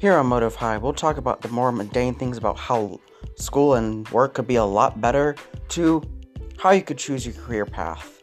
Here on Motive High, we'll talk about the more mundane things about how school and work could be a lot better to how you could choose your career path.